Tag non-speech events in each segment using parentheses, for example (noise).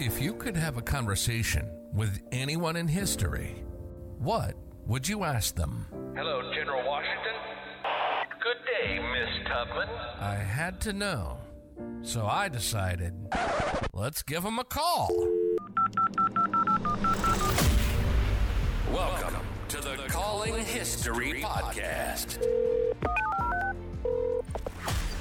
If you could have a conversation with anyone in history, what would you ask them? Hello, General Washington. Good day, Miss Tubman. I had to know. So I decided, let's give him a call. Welcome to the Calling History Podcast.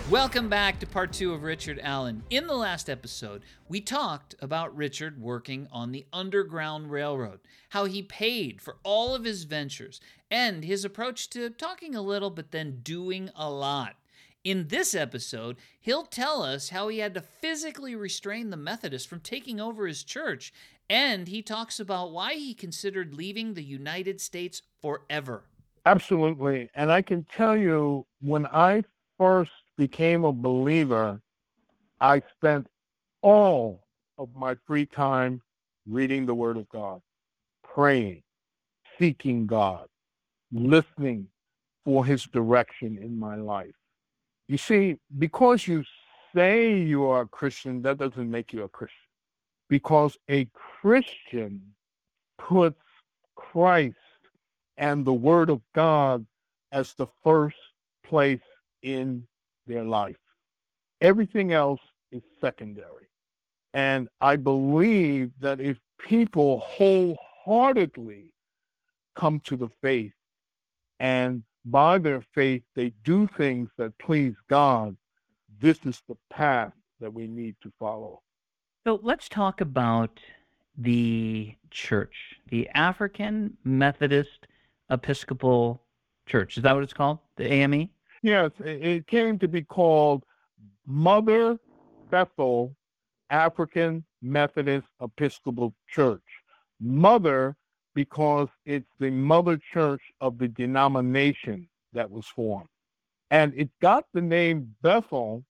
Welcome back to part two of Richard Allen. In the last episode, we talked about Richard working on the Underground Railroad, how he paid for all of his ventures, and his approach to talking a little but then doing a lot. In this episode, he'll tell us how he had to physically restrain the Methodists from taking over his church, and he talks about why he considered leaving the United States forever. Absolutely. And I can tell you, when I first became a believer, I spent all of my free time reading the Word of God, praying, seeking God, listening for His direction in my life. You see, because you say you are a Christian, that doesn't make you a Christian. Because a Christian puts Christ and the Word of God as the first place in their life. Everything else is secondary. And I believe that if people wholeheartedly come to the faith and by their faith they do things that please God, this is the path that we need to follow. So let's talk about the church, the African Methodist Episcopal Church. Is that what it's called? The AME? Yes, it came to be called Mother Bethel African Methodist Episcopal Church. Mother, because it's the mother church of the denomination that was formed. And it got the name Bethel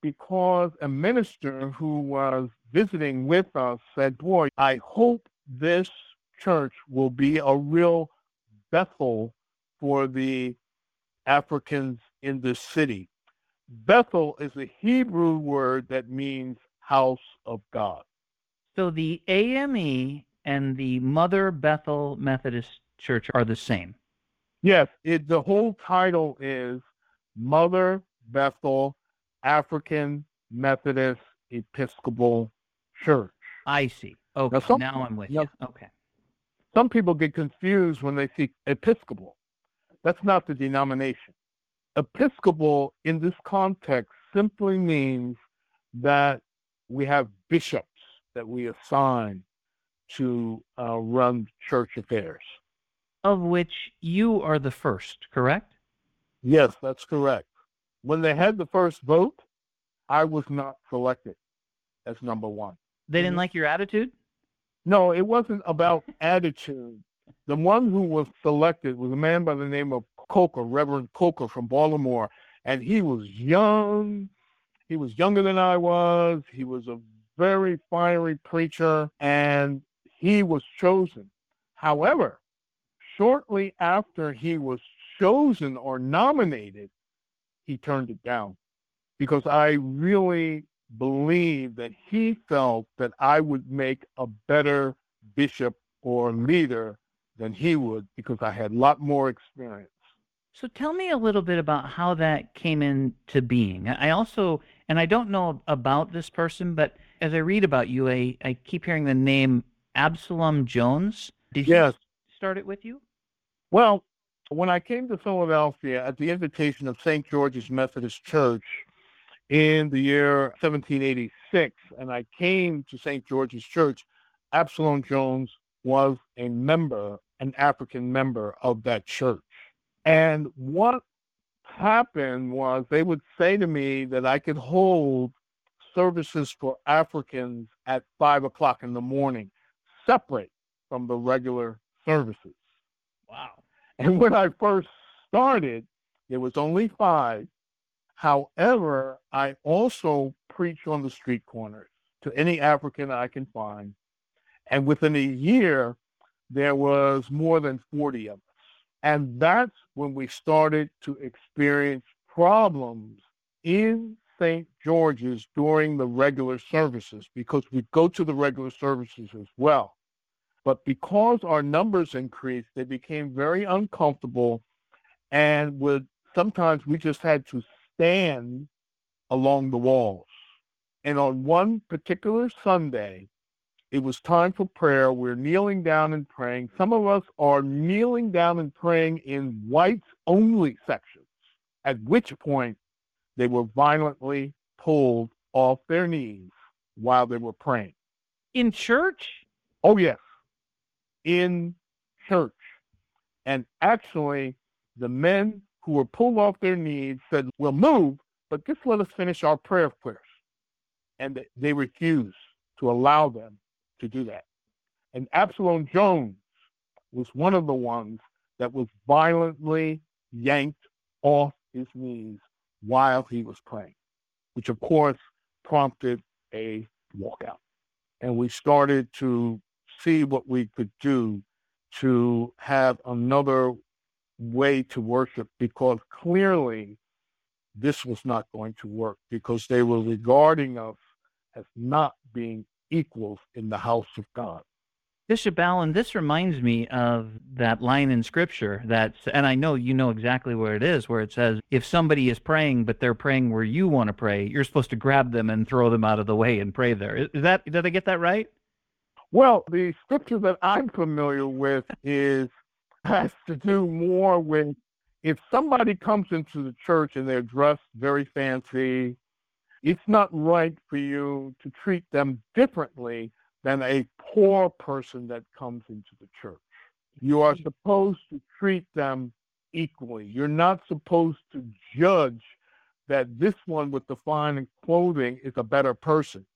because a minister who was visiting with us said, Boy, I hope this church will be a real Bethel for the Africans in this city. Bethel is a Hebrew word that means house of God. So the AME and the Mother Bethel Methodist Church are the same. Yes, it, the whole title is Mother Bethel African Methodist Episcopal Church. I see. Okay, now, some, now I'm with now, you. Okay. Some people get confused when they see Episcopal. That's not the denomination. Episcopal in this context simply means that we have bishops that we assign to uh, run church affairs. Of which you are the first, correct? Yes, that's correct. When they had the first vote, I was not selected as number one. They didn't like your attitude? No, it wasn't about (laughs) attitude. The one who was selected was a man by the name of Coker, Reverend Coker from Baltimore, and he was young. He was younger than I was. He was a very fiery preacher, and he was chosen. However, shortly after he was chosen or nominated, he turned it down because I really believe that he felt that I would make a better bishop or leader than he would because I had a lot more experience. So tell me a little bit about how that came into being. I also, and I don't know about this person, but as I read about you, I, I keep hearing the name Absalom Jones. Did yes. he start it with you? Well, when I came to Philadelphia at the invitation of St. George's Methodist Church in the year 1786, and I came to St. George's Church, Absalom Jones was a member, an African member of that church. And what happened was they would say to me that I could hold services for Africans at five o'clock in the morning, separate from the regular services. Wow. And when I first started, there was only five. However, I also preach on the street corners to any African I can find. And within a year, there was more than 40 of us. And that's when we started to experience problems in St. George's during the regular services because we go to the regular services as well. But because our numbers increased, they became very uncomfortable and would sometimes we just had to stand along the walls. And on one particular Sunday, it was time for prayer. We're kneeling down and praying. Some of us are kneeling down and praying in whites only sections, at which point they were violently pulled off their knees while they were praying. In church? Oh, yes, in church. And actually, the men who were pulled off their knees said, We'll move, but just let us finish our prayer first. And they refused to allow them to do that. And Absalom Jones was one of the ones that was violently yanked off his knees while he was praying, which of course prompted a walkout. And we started to see what we could do to have another way to worship because clearly this was not going to work because they were regarding us as not being equals in the house of God. Bishop Allen, this reminds me of that line in scripture that's, and I know you know exactly where it is, where it says, if somebody is praying, but they're praying where you want to pray, you're supposed to grab them and throw them out of the way and pray there. Is that, did I get that right? Well, the scripture that I'm familiar with is, has to do more with if somebody comes into the church and they're dressed very fancy, it's not right for you to treat them differently than a poor person that comes into the church. You are supposed to treat them equally. You're not supposed to judge that this one with the fine clothing is a better person.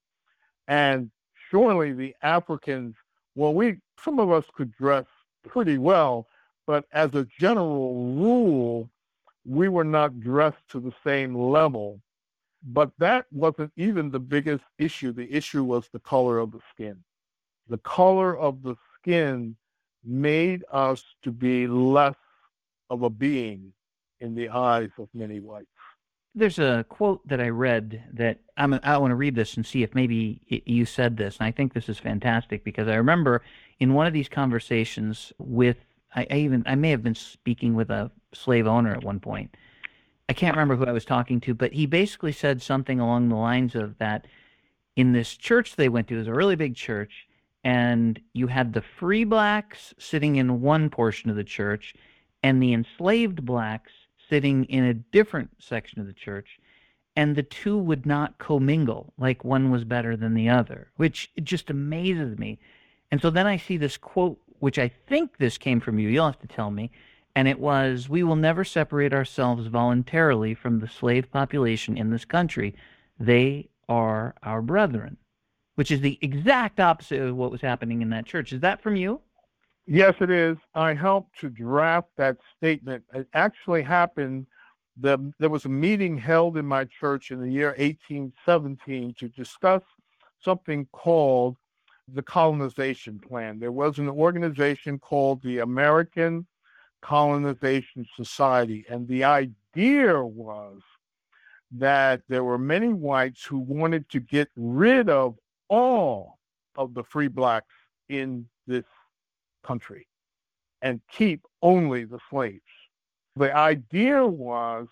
And surely the Africans, well, we some of us could dress pretty well, but as a general rule, we were not dressed to the same level but that wasn't even the biggest issue. The issue was the color of the skin. The color of the skin made us to be less of a being in the eyes of many whites. There's a quote that I read that I'm, I want to read this and see if maybe you said this. And I think this is fantastic because I remember in one of these conversations with, I, I even, I may have been speaking with a slave owner at one point, I can't remember who I was talking to, but he basically said something along the lines of that in this church they went to, it was a really big church, and you had the free blacks sitting in one portion of the church and the enslaved blacks sitting in a different section of the church and the two would not commingle like one was better than the other which just amazes me. And so then i see this quote which i think this came from you you'll have to tell me and it was, We will never separate ourselves voluntarily from the slave population in this country. They are our brethren, which is the exact opposite of what was happening in that church. Is that from you? Yes, it is. I helped to draft that statement. It actually happened. The, there was a meeting held in my church in the year 1817 to discuss something called the colonization plan. There was an organization called the American colonization society. And the idea was that there were many whites who wanted to get rid of all of the free blacks in this country and keep only the slaves. The idea was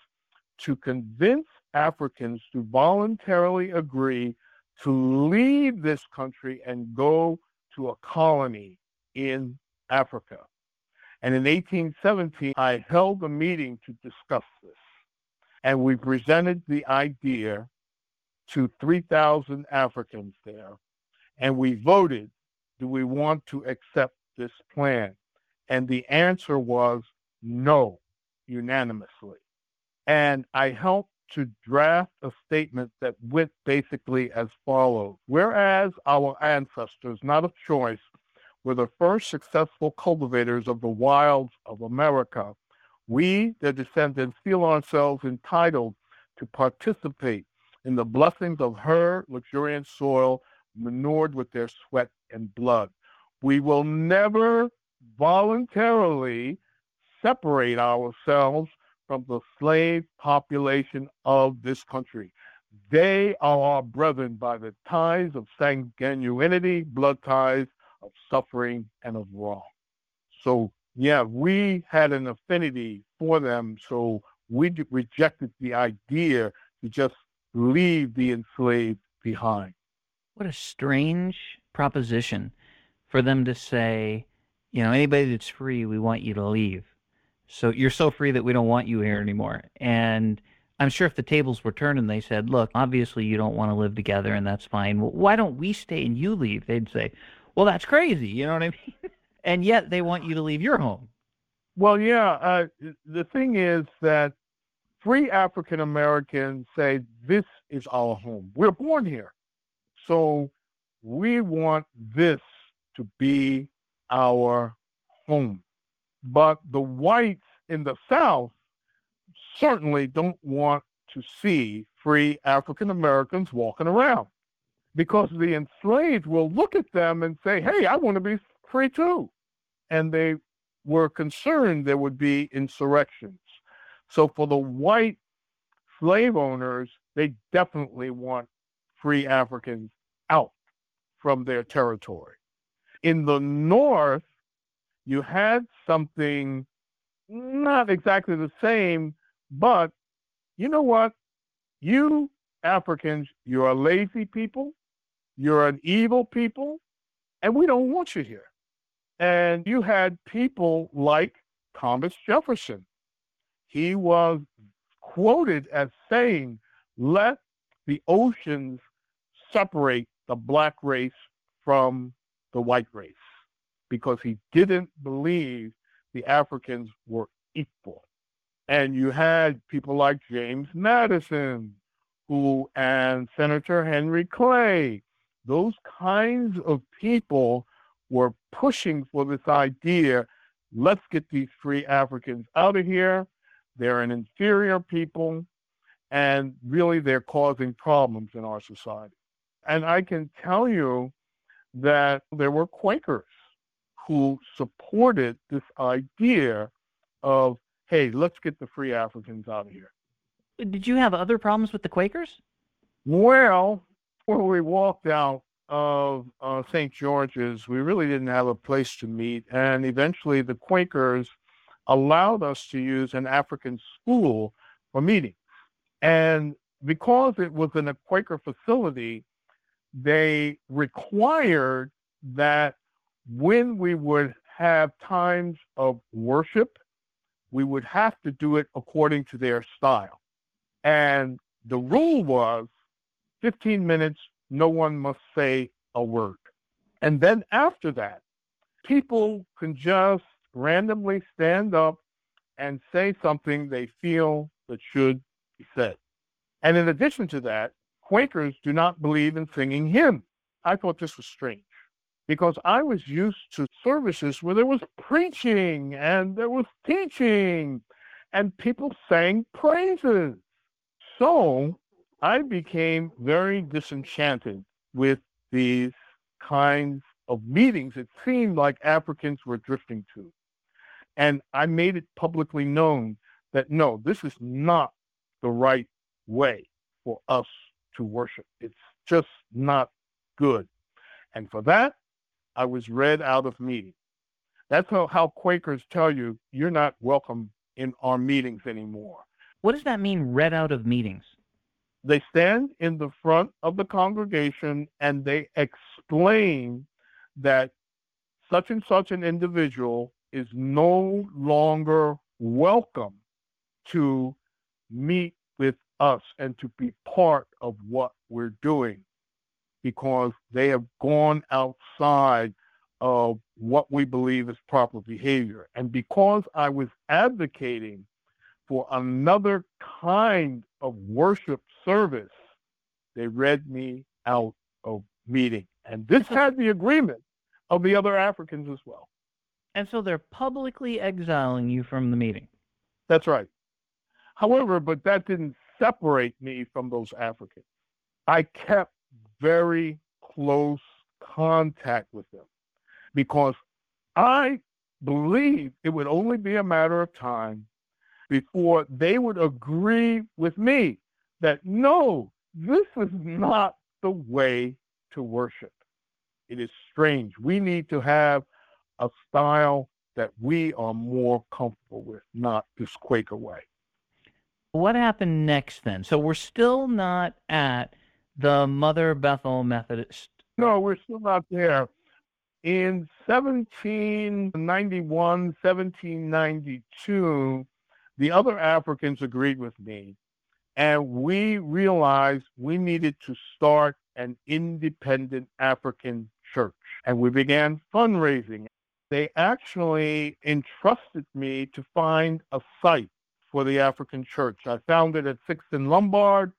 to convince Africans to voluntarily agree to leave this country and go to a colony in Africa. And in 1817, I held a meeting to discuss this. And we presented the idea to 3,000 Africans there. And we voted do we want to accept this plan? And the answer was no, unanimously. And I helped to draft a statement that went basically as follows Whereas our ancestors, not of choice, were the first successful cultivators of the wilds of America. We, their descendants, feel ourselves entitled to participate in the blessings of her luxuriant soil, manured with their sweat and blood. We will never voluntarily separate ourselves from the slave population of this country. they are our brethren by the ties of sanguinity, blood ties of suffering and of wrong. So, yeah, we had an affinity for them. So we rejected the idea to just leave the enslaved behind. What a strange proposition for them to say, you know, anybody that's free, we want you to leave. So you're so free that we don't want you here anymore. And I'm sure if the tables were turned and they said, look, obviously you don't want to live together and that's fine. Well, why don't we stay and you leave? They'd say, well, that's crazy. You know what I mean? (laughs) and yet they want you to leave your home. Well, yeah. Uh, the thing is that free African Americans say, this is our home. We're born here. So we want this to be our home. But the whites in the South certainly don't want to see free African Americans walking around because the enslaved will look at them and say, hey, I want to be free too. And they were concerned there would be insurrections. So for the white slave owners, they definitely want free Africans out from their territory. In the North, you had something not exactly the same, but you know what? You Africans, you're lazy people, you're an evil people, and we don't want you here. And you had people like Thomas Jefferson. He was quoted as saying, Let the oceans separate the black race from the white race because he didn't believe the Africans were equal. And you had people like James Madison, who and Senator Henry Clay, those kinds of people were pushing for this idea let's get these free Africans out of here. They're an inferior people, and really they're causing problems in our society. And I can tell you that there were Quakers who supported this idea of, hey, let's get the free Africans out of here. Did you have other problems with the Quakers? Well, when we walked out of uh, St. George's, we really didn't have a place to meet. And eventually the Quakers allowed us to use an African school for meeting. And because it was in a Quaker facility, they required that when we would have times of worship, we would have to do it according to their style. And the rule was 15 minutes, no one must say a word. And then after that, people can just randomly stand up and say something they feel that should be said. And in addition to that, Quakers do not believe in singing hymns. I thought this was strange because I was used to services where there was preaching and there was teaching and people sang praises. So I became very disenchanted with these kinds of meetings it seemed like Africans were drifting to. And I made it publicly known that no, this is not the right way for us to worship. It's just not good. And for that, I was read out of meeting. That's how, how Quakers tell you you're not welcome in our meetings anymore. What does that mean, read out of meetings? They stand in the front of the congregation and they explain that such and such an individual is no longer welcome to meet with us and to be part of what we're doing because they have gone outside of what we believe is proper behavior. And because I was advocating for another kind of worship service, they read me out of meeting. And this had the agreement of the other Africans as well. And so they're publicly exiling you from the meeting. That's right. However, but that didn't separate me from those Africans. I kept very close contact with them because I believe it would only be a matter of time before they would agree with me that no, this is not the way to worship. It is strange. We need to have a style that we are more comfortable with, not this Quaker way. What happened next then? So we're still not at the Mother Bethel Methodist. No, we're still not there. In 1791, 1792, the other Africans agreed with me, and we realized we needed to start an independent African church. And we began fundraising. They actually entrusted me to find a site for the African church. I found it at Sixth and Lombard.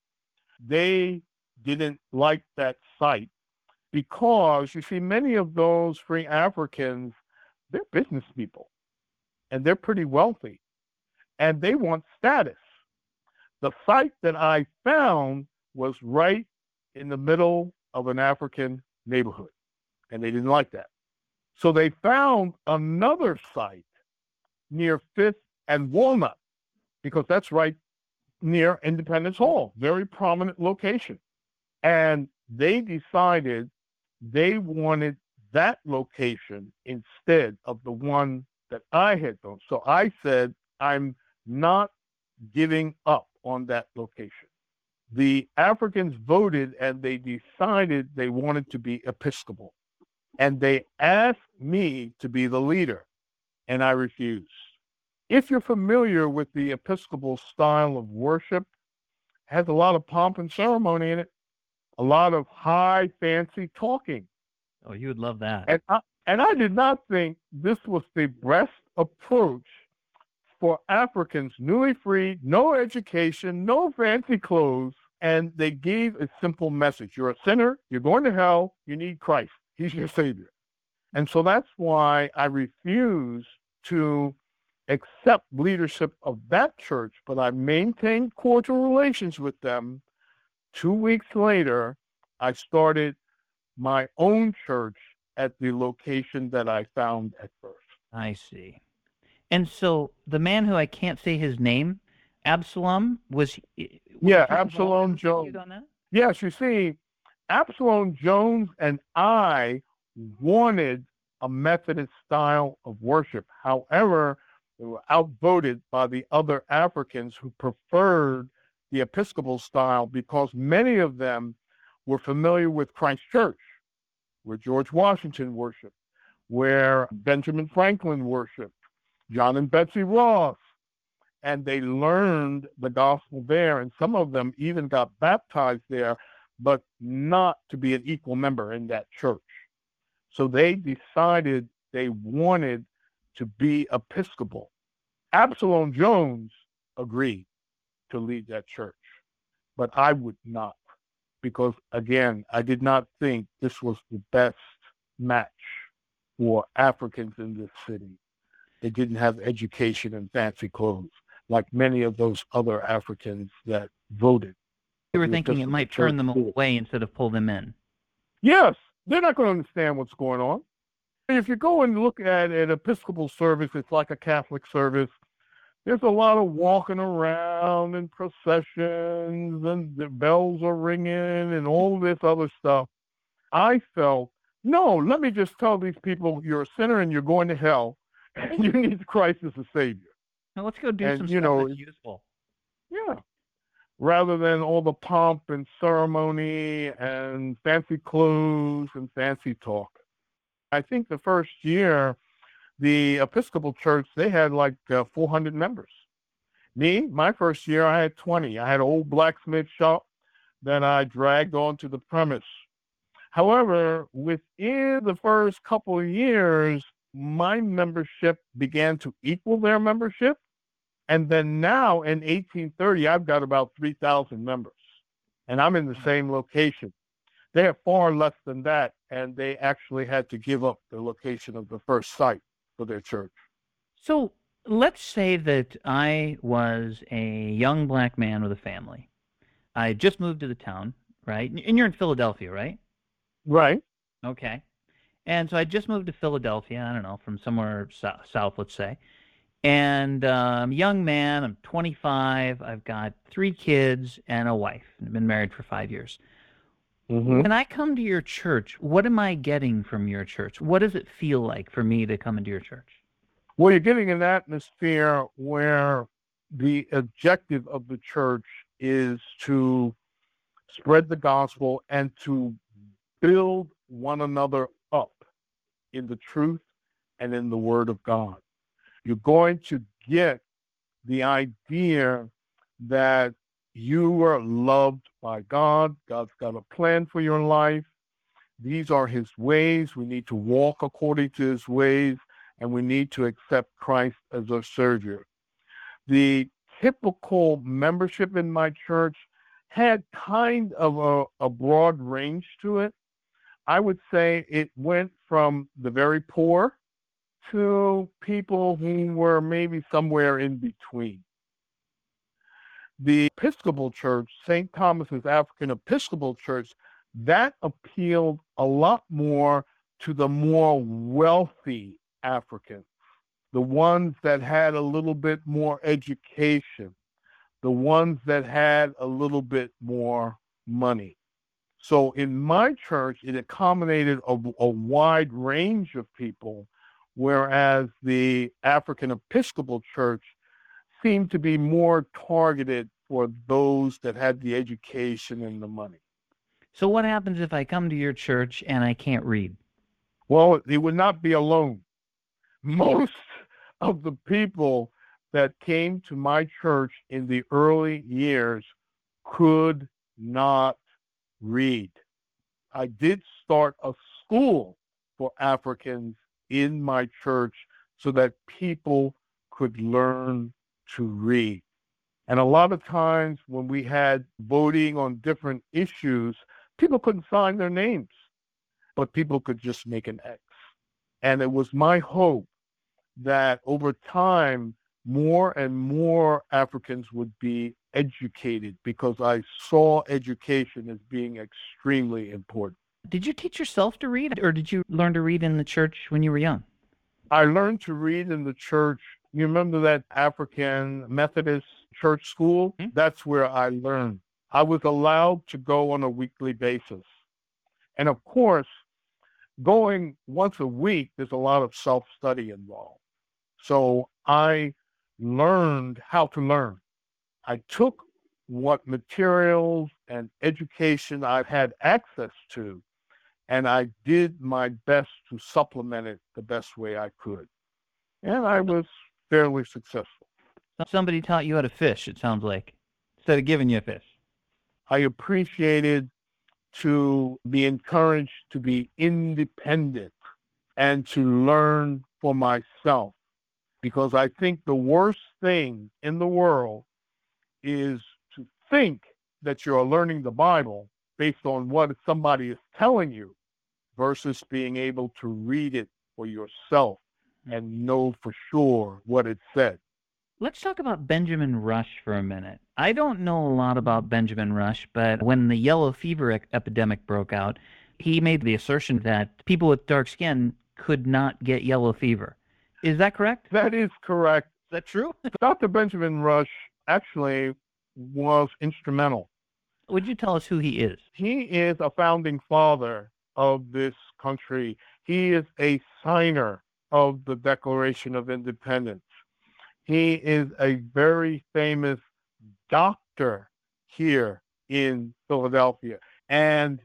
They didn't like that site because you see, many of those free Africans, they're business people and they're pretty wealthy and they want status. The site that I found was right in the middle of an African neighborhood and they didn't like that. So they found another site near Fifth and Walnut because that's right near Independence Hall, very prominent location. And they decided they wanted that location instead of the one that I had done. So I said, I'm not giving up on that location. The Africans voted and they decided they wanted to be Episcopal. And they asked me to be the leader, and I refused. If you're familiar with the Episcopal style of worship, it has a lot of pomp and ceremony in it, a lot of high, fancy talking. Oh, you would love that. And I, and I did not think this was the best approach for Africans newly freed, no education, no fancy clothes, and they gave a simple message. You're a sinner, you're going to hell, you need Christ. He's your savior. And so that's why I refuse to accept leadership of that church, but I maintained cordial relations with them. Two weeks later, I started my own church at the location that I found at first. I see. And so the man who I can't say his name, Absalom, was. Eh, was Yeah, Absalom Jones. Yes, you see, Absalom Jones and I wanted a Methodist style of worship. However, they were outvoted by the other Africans who preferred the Episcopal style because many of them were familiar with Christ Church, where George Washington worshiped, where Benjamin Franklin worshiped, John and Betsy Ross. And they learned the gospel there, and some of them even got baptized there, but not to be an equal member in that church. So they decided they wanted to be Episcopal. Absalom Jones agreed to lead that church, but I would not because, again, I did not think this was the best match for Africans in this city. They didn't have education and fancy clothes like many of those other Africans that voted. You were thinking it might turn them away instead of pull them in. Yes, they're not going to understand what's going on. And if you go and look at an Episcopal service, it's like a Catholic service. There's a lot of walking around and processions, and the bells are ringing, and all this other stuff. I felt, no, let me just tell these people you're a sinner and you're going to hell, (laughs) you need Christ as a Savior. Now let's go do And, some you stuff know, that's useful. Yeah. Rather than all the pomp and ceremony and fancy clothes and fancy talk. I think the first year, the Episcopal Church, they had like uh, 400 members. Me, my first year, I had 20. I had an old blacksmith shop that I dragged onto the premise. However, within the first couple of years, my membership began to equal their membership. And then now in 1830, I've got about 3,000 members, and I'm in the same location. They have far less than that, and they actually had to give up the location of the first site for their church. So let's say that I was a young black man with a family. I just moved to the town, right? And you're in Philadelphia, right? Right. Okay. And so I just moved to Philadelphia, I don't know, from somewhere sou- south, let's say. And I'm a young man. I'm 25. I've got three kids and a wife. I've been married for five years. Mm-hmm. When I come to your church, what am I getting from your church? What does it feel like for me to come into your church? Well, you're getting an atmosphere where the objective of the church is to spread the gospel and to build one another in the truth and in the word of God. You're going to get the idea that you are loved by God. God's got a plan for your life. These are his ways. We need to walk according to his ways, and we need to accept Christ as our Savior. The typical membership in my church had kind of a, a broad range to it. I would say it went from the very poor to people who were maybe somewhere in between. The Episcopal Church, St. Thomas's African Episcopal Church, that appealed a lot more to the more wealthy Africans, the ones that had a little bit more education, the ones that had a little bit more money. So in my church, it accommodated a, a wide range of people, whereas the African Episcopal Church seemed to be more targeted for those that had the education and the money. So, what happens if I come to your church and I can't read? Well, he would not be alone. (laughs) Most of the people that came to my church in the early years could not read. I did start a school for Africans in my church so that people could learn to read. And a lot of times when we had voting on different issues, people couldn't sign their names, but people could just make an X. And it was my hope that over time, more and more Africans would be educated because I saw education as being extremely important. Did you teach yourself to read, or did you learn to read in the church when you were young? I learned to read in the church. You remember that African Methodist church school? Hmm. That's where I learned. I was allowed to go on a weekly basis. And of course, going once a week, there's a lot of self study involved. So I learned how to learn. I took what materials and education I've had access to, and I did my best to supplement it the best way I could. And I was fairly successful. Somebody taught you how to fish, it sounds like, instead of giving you a fish. I appreciated to be encouraged to be independent and to learn for myself because I think the worst thing in the world is to think that you're learning the Bible based on what somebody is telling you versus being able to read it for yourself and know for sure what it said. Let's talk about Benjamin Rush for a minute. I don't know a lot about Benjamin Rush, but when the yellow fever epidemic broke out, he made the assertion that people with dark skin could not get yellow fever. Is that correct? That is correct. Is that true? (laughs) Dr. Benjamin Rush actually was instrumental. Would you tell us who he is? He is a founding father of this country. He is a signer of the Declaration of Independence. He is a very famous doctor here in Philadelphia. And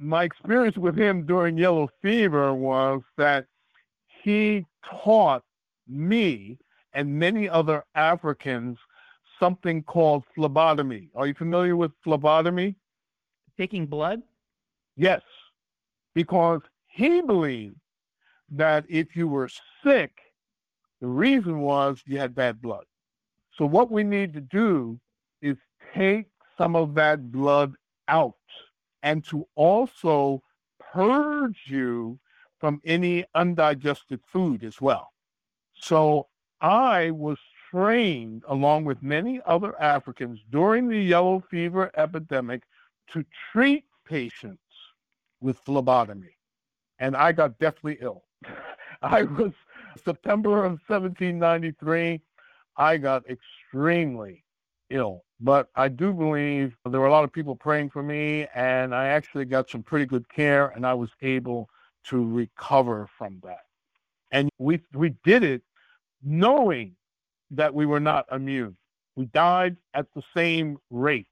my experience with him during yellow fever was that he taught me and many other Africans something called phlebotomy. Are you familiar with phlebotomy? Taking blood? Yes, because he believed that if you were sick, the reason was you had bad blood. So what we need to do is take some of that blood out and to also purge you from any undigested food as well. So I was trained along with many other Africans during the yellow fever epidemic to treat patients with phlebotomy. And I got deathly ill. (laughs) I was September of 1793, I got extremely ill. But I do believe there were a lot of people praying for me, and I actually got some pretty good care, and I was able to recover from that. And we we did it knowing that we were not immune. We died at the same rate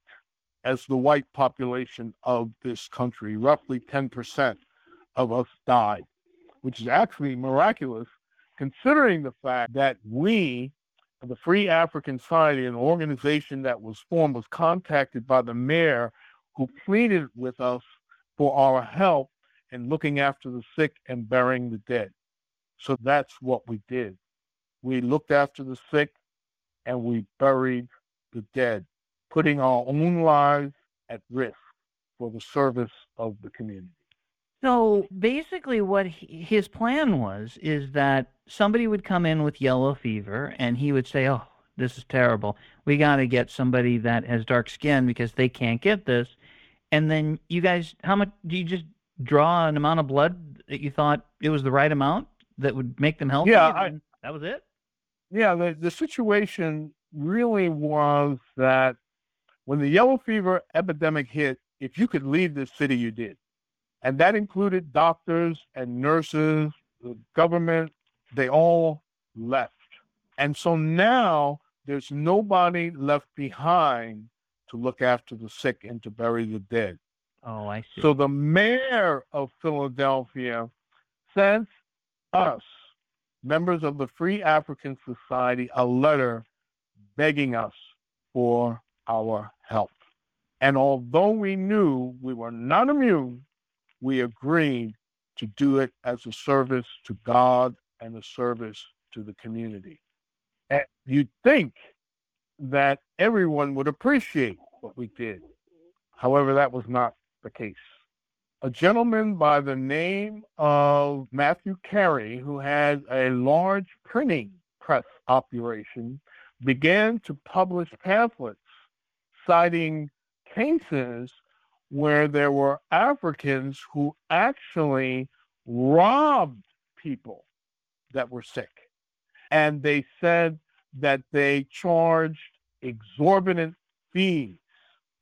as the white population of this country. Roughly 10% of us died, which is actually miraculous considering the fact that we, the Free African Society, an organization that was formed, was contacted by the mayor who pleaded with us for our help in looking after the sick and burying the dead. So that's what we did. We looked after the sick and we buried the dead, putting our own lives at risk for the service of the community. So basically, what his plan was is that somebody would come in with yellow fever and he would say, Oh, this is terrible. We got to get somebody that has dark skin because they can't get this. And then you guys, how much do you just draw an amount of blood that you thought it was the right amount that would make them healthy? Yeah, I, that was it. Yeah, the, the situation really was that when the yellow fever epidemic hit, if you could leave the city, you did. And that included doctors and nurses, the government, they all left. And so now there's nobody left behind to look after the sick and to bury the dead. Oh, I see. So the mayor of Philadelphia sent us, members of the Free African Society, a letter begging us for our help. And although we knew we were not immune, we agreed to do it as a service to God and a service to the community. And you'd think that everyone would appreciate what we did. However, that was not the case. A gentleman by the name of Matthew Carey, who had a large printing press operation, began to publish pamphlets citing cases where there were Africans who actually robbed people that were sick. And they said that they charged exorbitant fees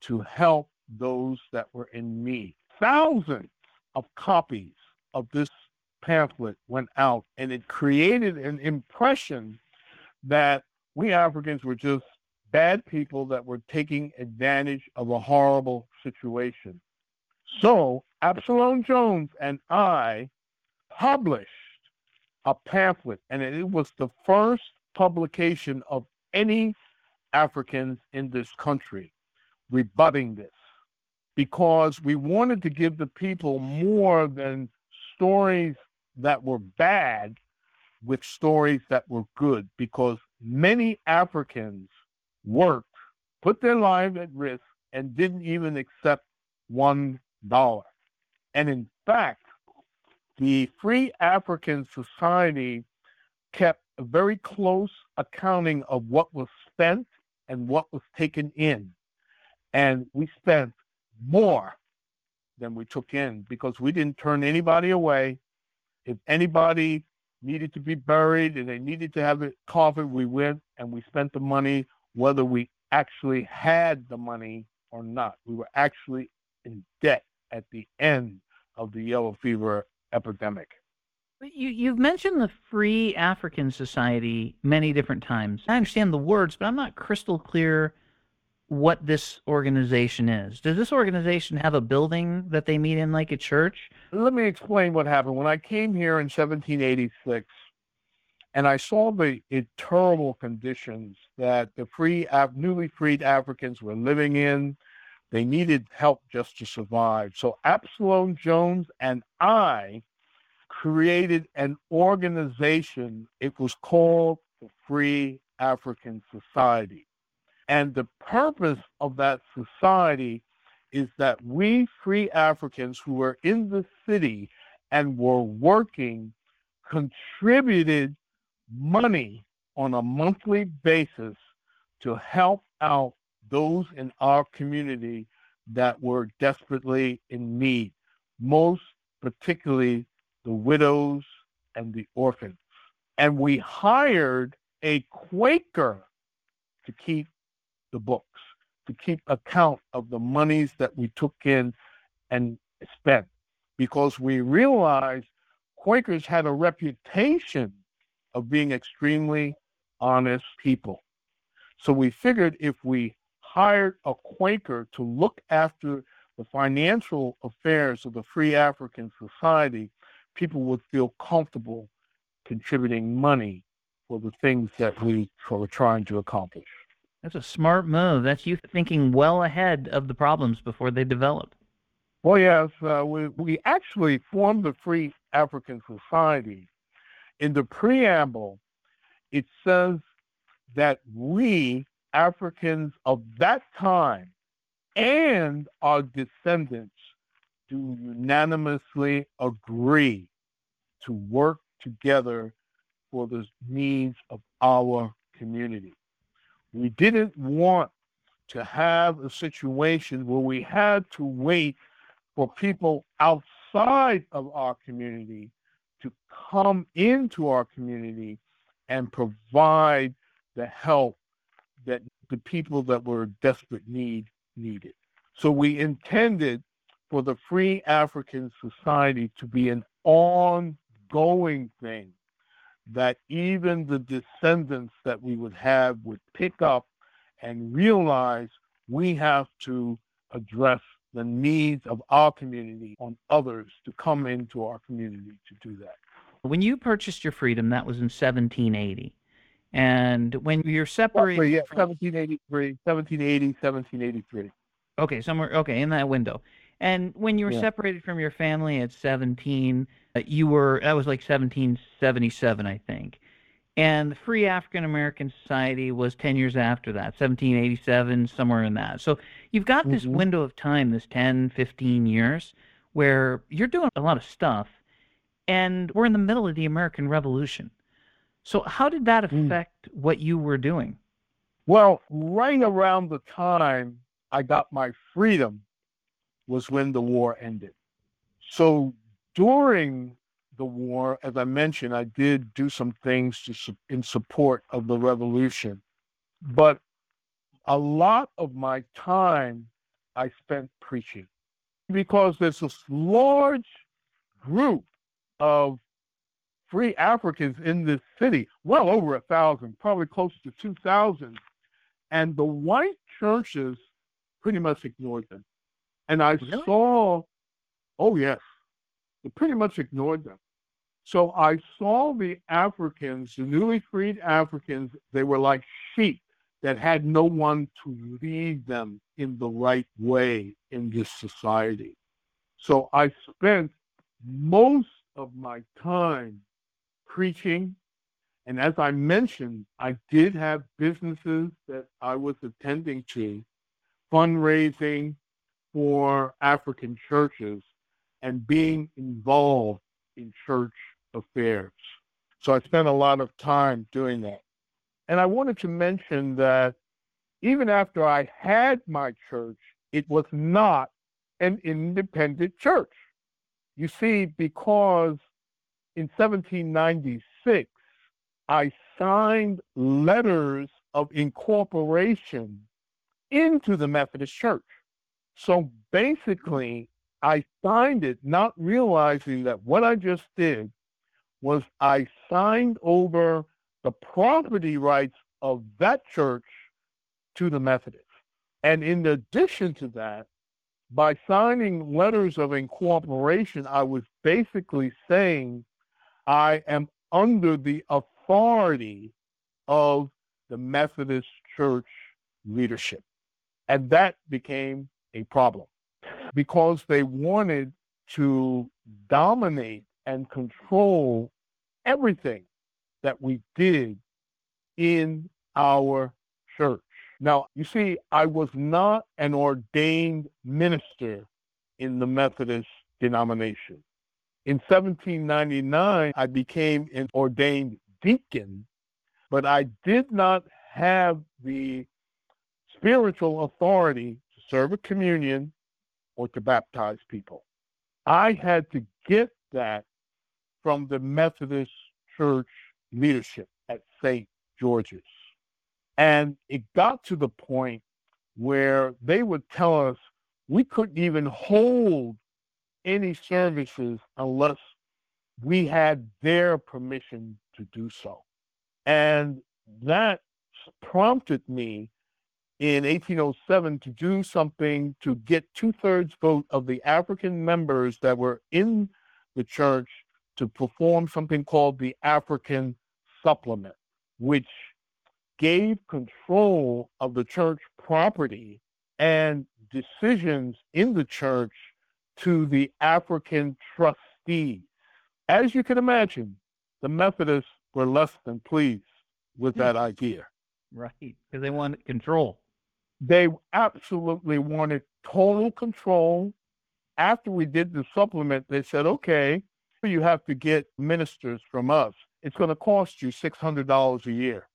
to help those that were in need. Thousands of copies of this pamphlet went out, and it created an impression that we Africans were just bad people that were taking advantage of a horrible situation. So Absalom Jones and I published a pamphlet, and it was the first publication of any Africans in this country rebutting this because we wanted to give the people more than stories that were bad with stories that were good because many Africans worked, put their lives at risk, and didn't even accept one dollar. And in fact, the Free African Society kept a very close accounting of what was spent and what was taken in. And we spent more than we took in because we didn't turn anybody away. If anybody needed to be buried and they needed to have it coffin, we went and we spent the money whether we actually had the money or not. We were actually in debt at the end of the yellow fever epidemic. You, you've mentioned the Free African Society many different times. I understand the words, but I'm not crystal clear what this organization is. Does this organization have a building that they meet in like a church? Let me explain what happened. When I came here in 1786, and I saw the terrible conditions that the free, newly freed Africans were living in. They needed help just to survive. So Absalom Jones and I created an organization. It was called the Free African Society. And the purpose of that society is that we free Africans who were in the city and were working contributed money on a monthly basis to help out those in our community that were desperately in need, most particularly the widows and the orphans. And we hired a Quaker to keep the books, to keep account of the monies that we took in and spent, because we realized Quakers had a reputation of being extremely honest people. So we figured if we hired a Quaker to look after the financial affairs of the Free African Society, people would feel comfortable contributing money for the things that we were trying to accomplish. That's a smart move. That's you thinking well ahead of the problems before they develop. Well, yes, uh, we, we actually formed the Free African Society. In the preamble, it says that we, Africans of that time, and our descendants do unanimously agree to work together for the needs of our community. We didn't want to have a situation where we had to wait for people outside of our community to come into our community and provide the help that the people that were in desperate need needed. So we intended for the Free African Society to be an ongoing thing that even the descendants that we would have would pick up and realize we have to address the needs of our community on others to come into our community to do that. When you purchased your freedom, that was in 1780. And when you're separated. Roughly, yeah, 1783, 1780, 1783. Okay, somewhere, okay, in that window. And when you were Yeah. separated from your family at 17, uh, you were, that was like 1777, I think. And the Free African American Society was 10 years after that, 1787, somewhere in that. So you've got this Mhm. window of time, this 10, 15 years, where you're doing a lot of stuff. And we're in the middle of the American Revolution. So how did that Mm. affect what you were doing? Well, right around the time I got my freedom was when the war ended. So during the war, as I mentioned, I did do some things to, in support of the revolution. But a lot of my time I spent preaching because there's this large group of free Africans in this city, well over a thousand, probably close to 2,000. And the white churches pretty much ignored them. And I Really? saw, oh, yes, they pretty much ignored them. So I saw the Africans, the newly freed Africans, they were like sheep that had no one to lead them in the right way in this society. So I spent most of my time preaching. And as I mentioned, I did have businesses that I was attending to, fundraising for African churches and being involved in church affairs. So I spent a lot of time doing that. And I wanted to mention that even after I had my church, it was not an independent church. You see, because in 1796, I signed letters of incorporation into the Methodist Church. So basically, I signed it not realizing that what I just did was I signed over the property rights of that church to the Methodists. And in addition to that, by signing letters of incorporation, I was basically saying I am under the authority of the Methodist Church leadership. And that became a problem because they wanted to dominate and control everything that we did in our church. Now, you see, I was not an ordained minister in the Methodist denomination. In 1799, I became an ordained deacon, but I did not have the spiritual authority serve a communion or to baptize people. I had to get that from the Methodist Church leadership at St. George's. And it got to the point where they would tell us we couldn't even hold any services unless we had their permission to do so. And that prompted me in 1807 to do something to get two thirds vote of the African members that were in the church to perform something called the African Supplement, which gave control of the church property and decisions in the church to the African trustees. As you can imagine, the Methodists were less than pleased with hmm. that idea. Right, because they wanted control. They absolutely wanted total control. After we did the supplement, they said, okay, you have to get ministers from us. It's going to cost you $600 a year.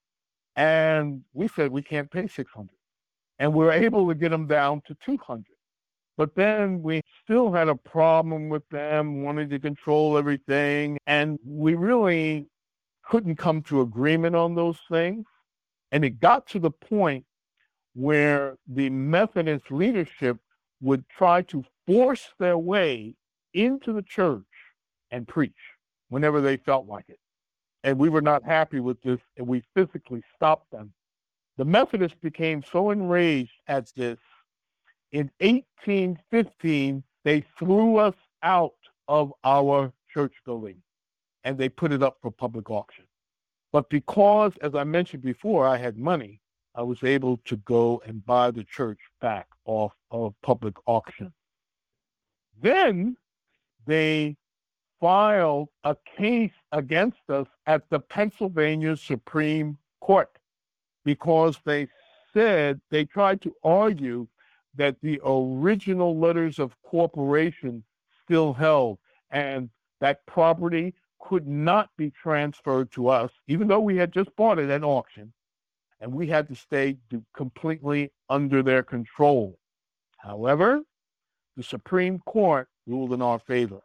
And we said, we can't pay 600 And we were able to get them down to 200 But then we still had a problem with them wanting to control everything. And we really couldn't come to agreement on those things. And it got to the point where the Methodist leadership would try to force their way into the church and preach whenever they felt like it. And we were not happy with this, and we physically stopped them. The Methodists became so enraged at this. In 1815, they threw us out of our church building and they put it up for public auction. But because, as I mentioned before, I had money, I was able to go and buy the church back off of public auction. Then they filed a case against us at the Pennsylvania Supreme Court because they said they tried to argue that the original letters of corporation still held and that property could not be transferred to us, even though we had just bought it at auction, and we had to stay completely under their control. However, the Supreme Court ruled in our favor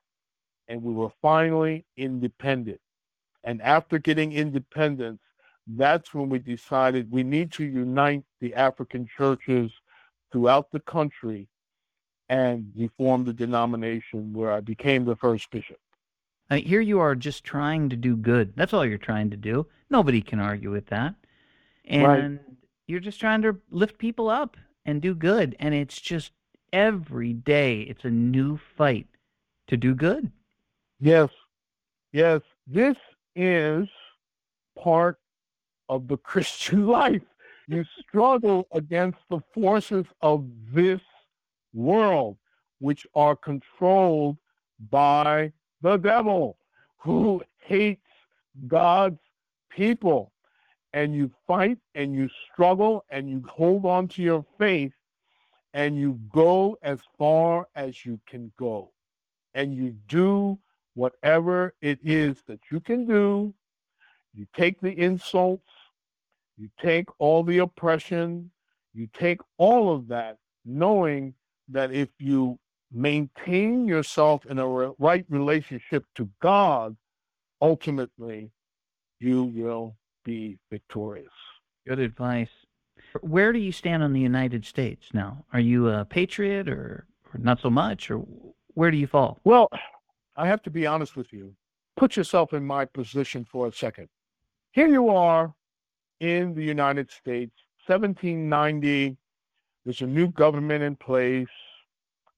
and we were finally independent. And after getting independence, that's when we decided we need to unite the African churches throughout the country and we formed the denomination where I became the first bishop. Uh, here you are just trying to do good. That's all you're trying to do. Nobody can argue with that. And right. you're just trying to lift people up and do good. And it's just every day, it's a new fight to do good. Yes, yes. This is part of the (laughs) Christian life. You struggle against the forces of this world, which are controlled by the devil, who hates God's people. And you fight and you struggle and you hold on to your faith and you go as far as you can go. And you do whatever it is that you can do, you take the insults, you take all the oppression, you take all of that, knowing that if you maintain yourself in a right relationship to God, ultimately you will be victorious. Good advice. Where do you stand on the United States now? Are you a patriot or, or not so much, or where do you fall? Well, I have to be honest with you. Put yourself in my position for a second. Here you are in the United States, 1790. There's a new government in place.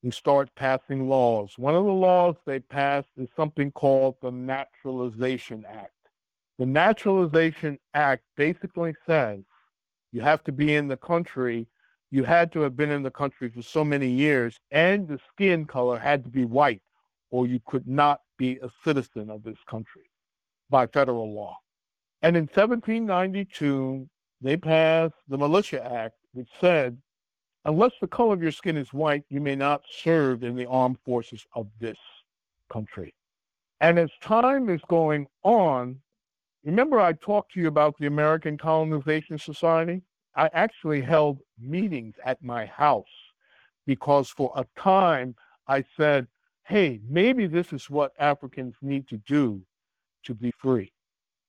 We start passing laws. One of the laws they passed is something called the Naturalization Act. The Naturalization Act basically says you have to be in the country. You had to have been in the country for so many years, and the skin color had to be white or you could not be a citizen of this country by federal law. And in 1792, they passed the Militia Act, which said, unless the color of your skin is white, you may not serve in the armed forces of this country. And as time is going on, remember I talked to you about the American Colonization Society? I actually held meetings at my house because for a time I said, hey, maybe this is what Africans need to do to be free.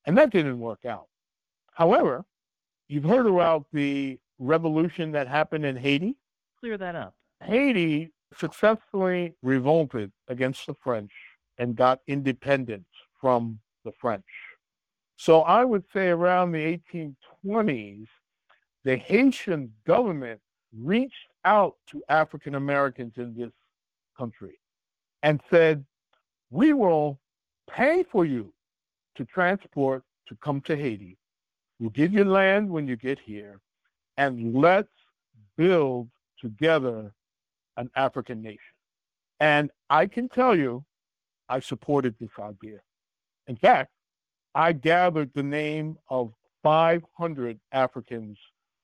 And that didn't work out. However, you've heard about the revolution that happened in Haiti. Clear that up. Haiti successfully revolted against the French and got independence from the French. So I would say around the 1820s, the Haitian government reached out to African Americans in this country and said, We will pay for you to transport to come to Haiti. We'll give you land when you get here, and let's build together an African nation. And I can tell you, I supported this idea. In fact, I gathered the name of 500 Africans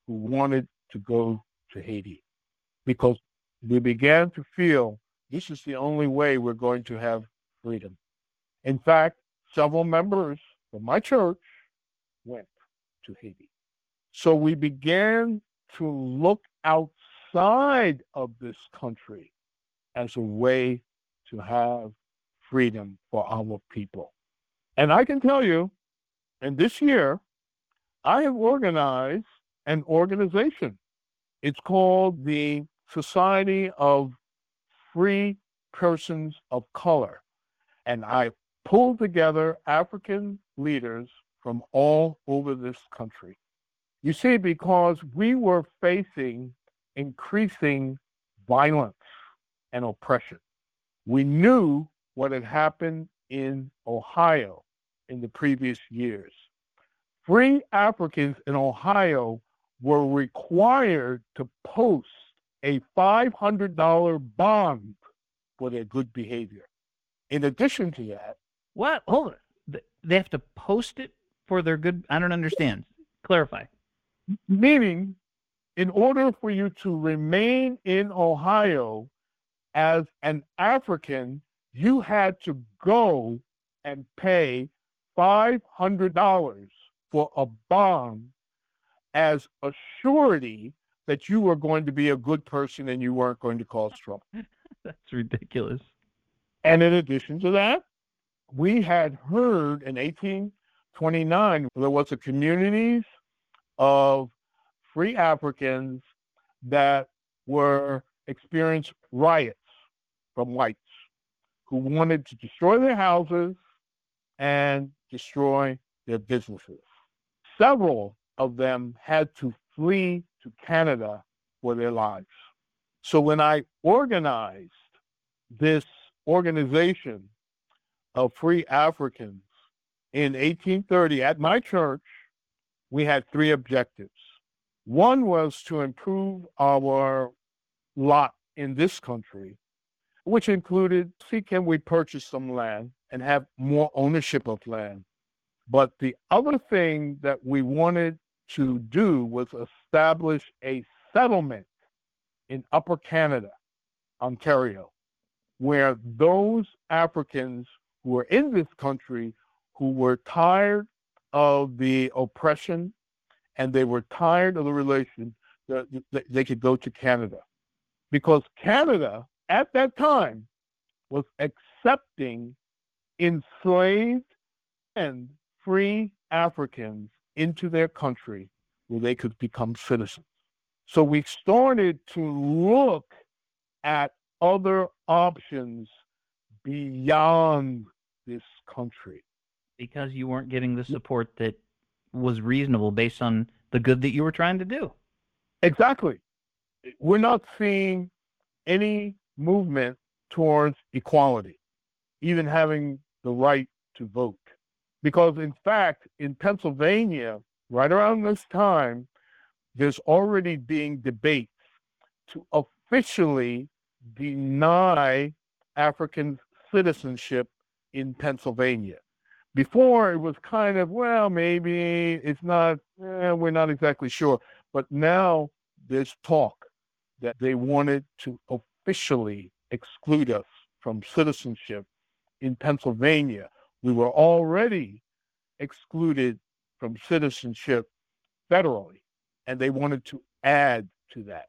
who wanted to go to Haiti because we began to feel this is the only way we're going to have freedom. In fact, several members from my church went to Haiti. So we began to look outside of this country as a way to have freedom for our people. And I can tell you, in this year, I have organized an organization. It's called the Society of Free Persons of Color. And I pulled together African leaders from all over this country. You see, because we were facing increasing violence and oppression. We knew what had happened in Ohio in the previous years. Free Africans in Ohio were required to post a $500 bond for their good behavior. In addition to that, What? Hold it. They have to post it for their good. I don't understand. Clarify. meaning in order for you to remain in Ohio as an African, you had to go and pay $500 for a bond as a surety that you were going to be a good person and you weren't going to cause trouble. (laughs) That's ridiculous. And in addition to that, we had heard in 1829 there was a communities of free Africans that were experienced riots from whites who wanted to destroy their houses and destroy their businesses. Several of them had to flee to Canada for their lives. So when I organized this organization of free Africans in 1830 at my church, we had three objectives. One was to improve our lot in this country, which included see can we purchase some land and have more ownership of land. But the other thing that we wanted to do was establish a settlement in Upper Canada, Ontario, where those Africans who were in this country who were tired of the oppression and they were tired of the relation that they could go to Canada. Because Canada at that time was accepting enslaved and free Africans into their country where they could become citizens. So we started to look at other options beyond this country. Because you weren't getting the support that was reasonable based on the good that you were trying to do. Exactly. We're not seeing any movement towards equality, even having the right to vote. Because, in fact, in Pennsylvania, right around this time, there's already being debates to officially deny African citizenship in Pennsylvania. Before it was kind of, well, maybe it's not, eh, we're not exactly sure. But now there's talk that they wanted to officially exclude us from citizenship in Pennsylvania. We were already excluded from citizenship federally, and they wanted to add to that.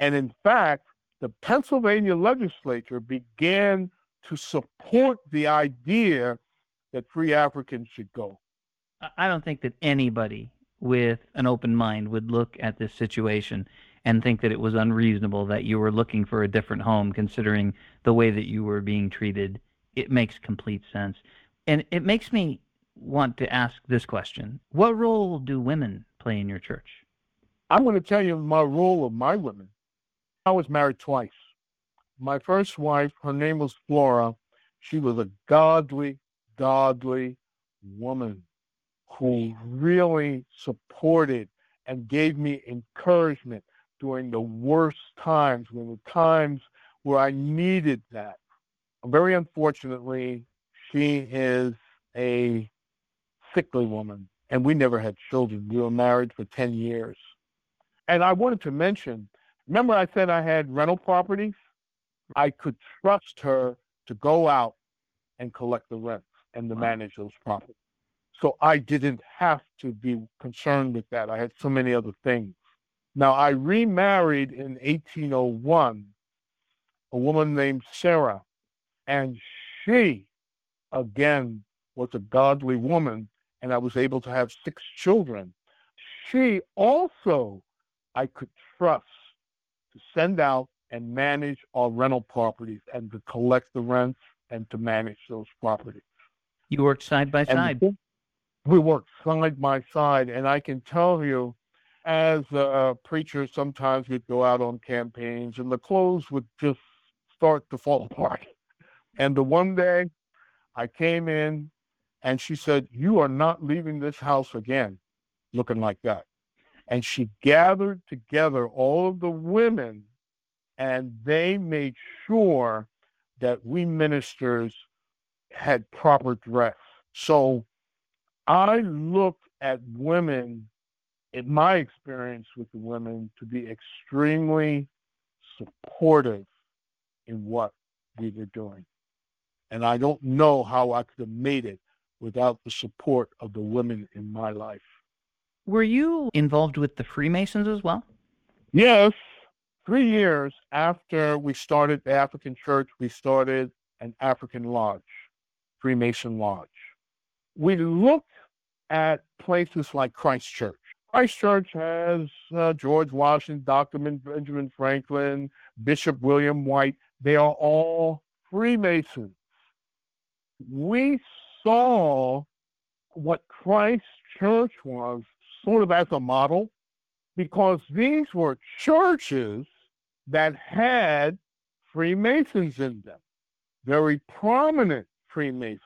And in fact, the Pennsylvania legislature began to support the idea that free Africans should go. I don't think that anybody with an open mind would look at this situation and think that it was unreasonable that you were looking for a different home considering the way that you were being treated. It makes complete sense. And it makes me want to ask this question What role do women play in your church? I'm going to tell you my role of my women. I was married twice. My first wife, her name was Flora. She was a godly, godly woman who really supported and gave me encouragement during the worst times, when the times where I needed that. Very unfortunately, she is a sickly woman, and we never had children. We were married for 10 years. And I wanted to mention remember, I said I had rental properties? I could trust her to go out and collect the rents and to wow. manage those properties. So I didn't have to be concerned with that. I had so many other things. Now, I remarried in 1801 a woman named Sarah, and she, again, was a godly woman, and I was able to have six children. She also, I could trust to send out and manage our rental properties and to collect the rents and to manage those properties. You worked side by side. We worked side by side, and I can tell you as a preacher, sometimes we'd go out on campaigns and the clothes would just start to fall (laughs) apart. And the one day I came in and she said, You are not leaving this house again, looking like that. And she gathered together all of the women and they made sure that we ministers had proper dress. So I looked at women in my experience with the women, to be extremely supportive in what we were doing. And I don't know how I could have made it without the support of the women in my life. Were you involved with the Freemasons as well? Yes. Three years after we started the African Church, we started an African Lodge, Freemason Lodge. We looked at places like Christ Church Christ Church has uh, George Washington, Dr. Benjamin Franklin, Bishop William White. They are all Freemasons. We saw what Christ Church was sort of as a model because these were churches that had Freemasons in them, very prominent Freemasons.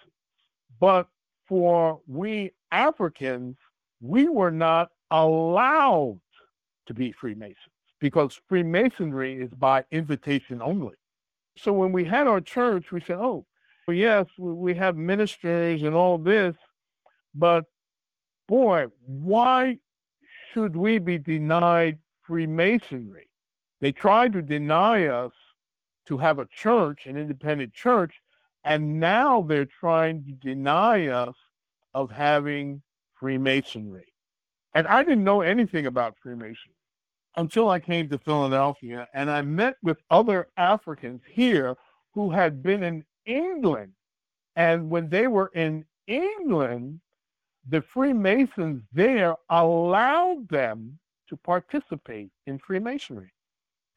But for we Africans, we were not allowed to be Freemasons because Freemasonry is by invitation only. So when we had our church, we said, oh, well, yes, we have ministers and all this, but boy, why should we be denied Freemasonry? They tried to deny us to have a church, an independent church, and now they're trying to deny us of having Freemasonry. And I didn't know anything about Freemasonry until I came to Philadelphia and I met with other Africans here who had been in England. And when they were in England, the Freemasons there allowed them to participate in Freemasonry.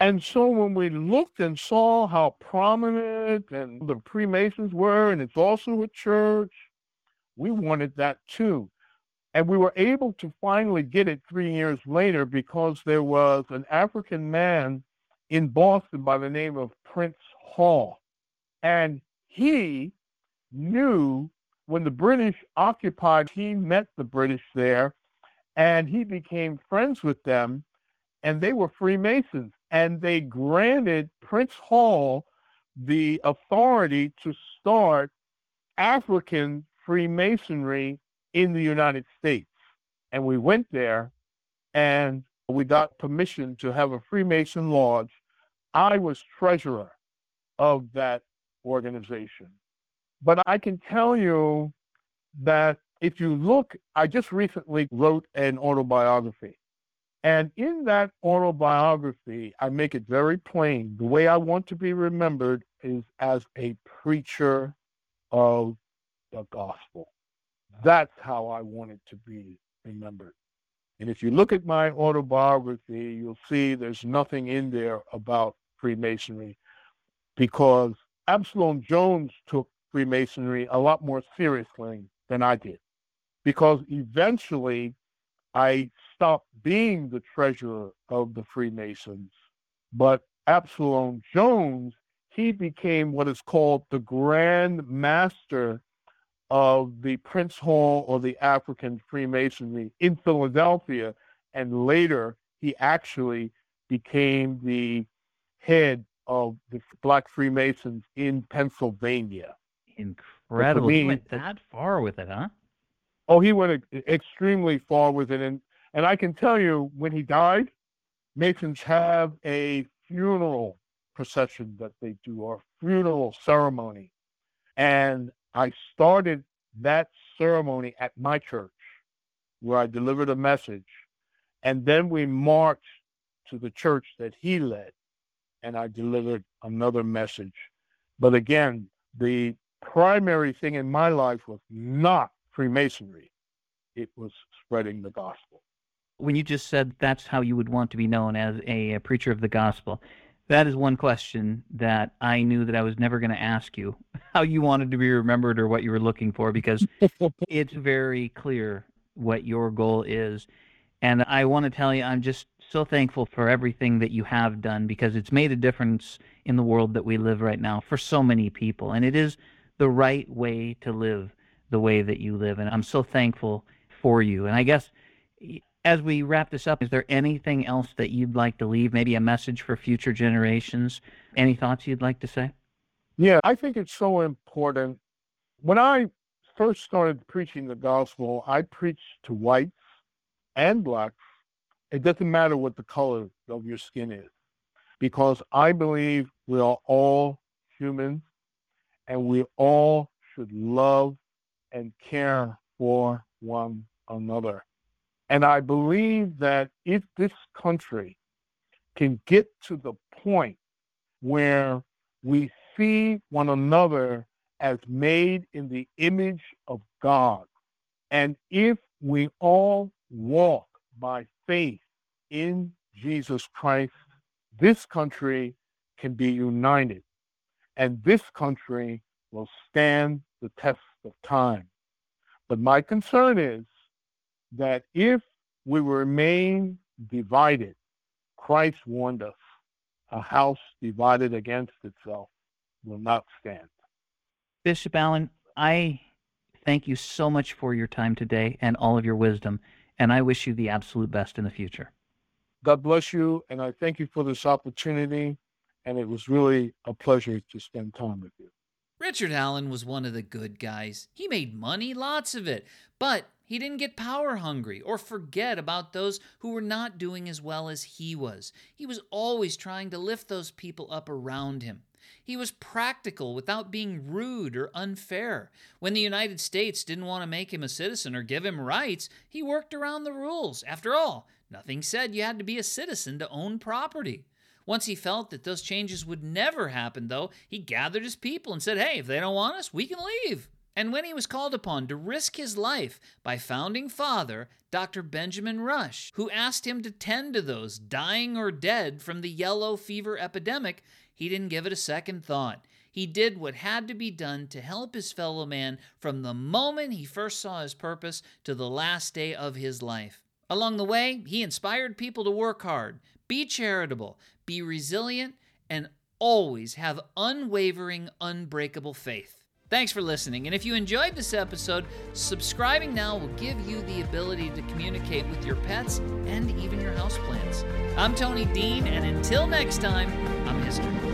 And so when we looked and saw how prominent and the Freemasons were, and it's also a church, we wanted that too. And we were able to finally get it three years later because there was an African man in Boston by the name of Prince Hall. And he knew when the British occupied, he met the British there and he became friends with them. And they were Freemasons. And they granted Prince Hall the authority to start African Freemasonry in the United States. And we went there and we got permission to have a Freemason lodge. I was treasurer of that organization. But I can tell you that if you look, I just recently wrote an autobiography. And in that autobiography, I make it very plain. The way I want to be remembered is as a preacher of the gospel That's how I want it to be remembered. And if you look at my autobiography, you'll see there's nothing in there about Freemasonry because Absalom Jones took Freemasonry a lot more seriously than I did. Because eventually I stopped being the treasurer of the Freemasons, but Absalom Jones, he became what is called the Grand Master of the Prince Hall or the African Freemasonry in Philadelphia. And later, he actually became the head of the Black Freemasons in Pennsylvania. Incredible. he went that far with it, huh? Oh, he went extremely far with it. And, and I can tell you, when he died, Masons have a funeral procession that they do, or funeral ceremony. And I started that ceremony at my church where I delivered a message. And then we marched to the church that he led and I delivered another message. But again, the primary thing in my life was not Freemasonry, it was spreading the gospel. When you just said that's how you would want to be known as a, preacher of the gospel, that is one question that I knew that I was never going to ask you (laughs) how you wanted to be remembered or what you were looking for because (laughs) it's very clear what your goal is. And I want to tell you, I'm just so thankful for everything that you have done because it's made a difference in the world that we live right now for so many people. And it is the right way to live the way that you live. And I'm so thankful for you. And I guess as we wrap this up, is there anything else that you'd like to leave? Maybe a message for future generations? Any thoughts you'd like to say? Yeah, I think it's so important. When I first started preaching the gospel, I preached to whites and blacks it doesn't matter what the color of your skin is, because I believe we are all human and we all should love and care for one another. And I believe that if this country can get to the point where we see one another as made in the image of God, and if we all walk by faith in Jesus Christ, this country can be united and this country will stand the test of time. But my concern is that if we remain divided, Christ warned us, a house divided against itself will not stand. Bishop Allen, I thank you so much for your time today and all of your wisdom and I wish you the absolute best in the future. God bless you, and I thank you for this opportunity. And it was really a pleasure to spend time with you. Richard Allen was one of the good guys. He made money, lots of it, but he didn't get power hungry or forget about those who were not doing as well as he was. He was always trying to lift those people up around him. He was practical without being rude or unfair. When the United States didn't want to make him a citizen or give him rights, he worked around the rules. After all, nothing said you had to be a citizen to own property. Once he felt that those changes would never happen, though, he gathered his people and said, Hey, if they don't want us, we can leave. And when he was called upon to risk his life by founding father, Dr. Benjamin Rush, who asked him to tend to those dying or dead from the yellow fever epidemic, he didn't give it a second thought. He did what had to be done to help his fellow man from the moment he first saw his purpose to the last day of his life. Along the way, he inspired people to work hard, be charitable, be resilient, and always have unwavering, unbreakable faith. Thanks for listening, and if you enjoyed this episode, subscribing now will give you the ability to communicate with your pets and even your houseplants. I'm Tony Dean, and until next time, I'm History.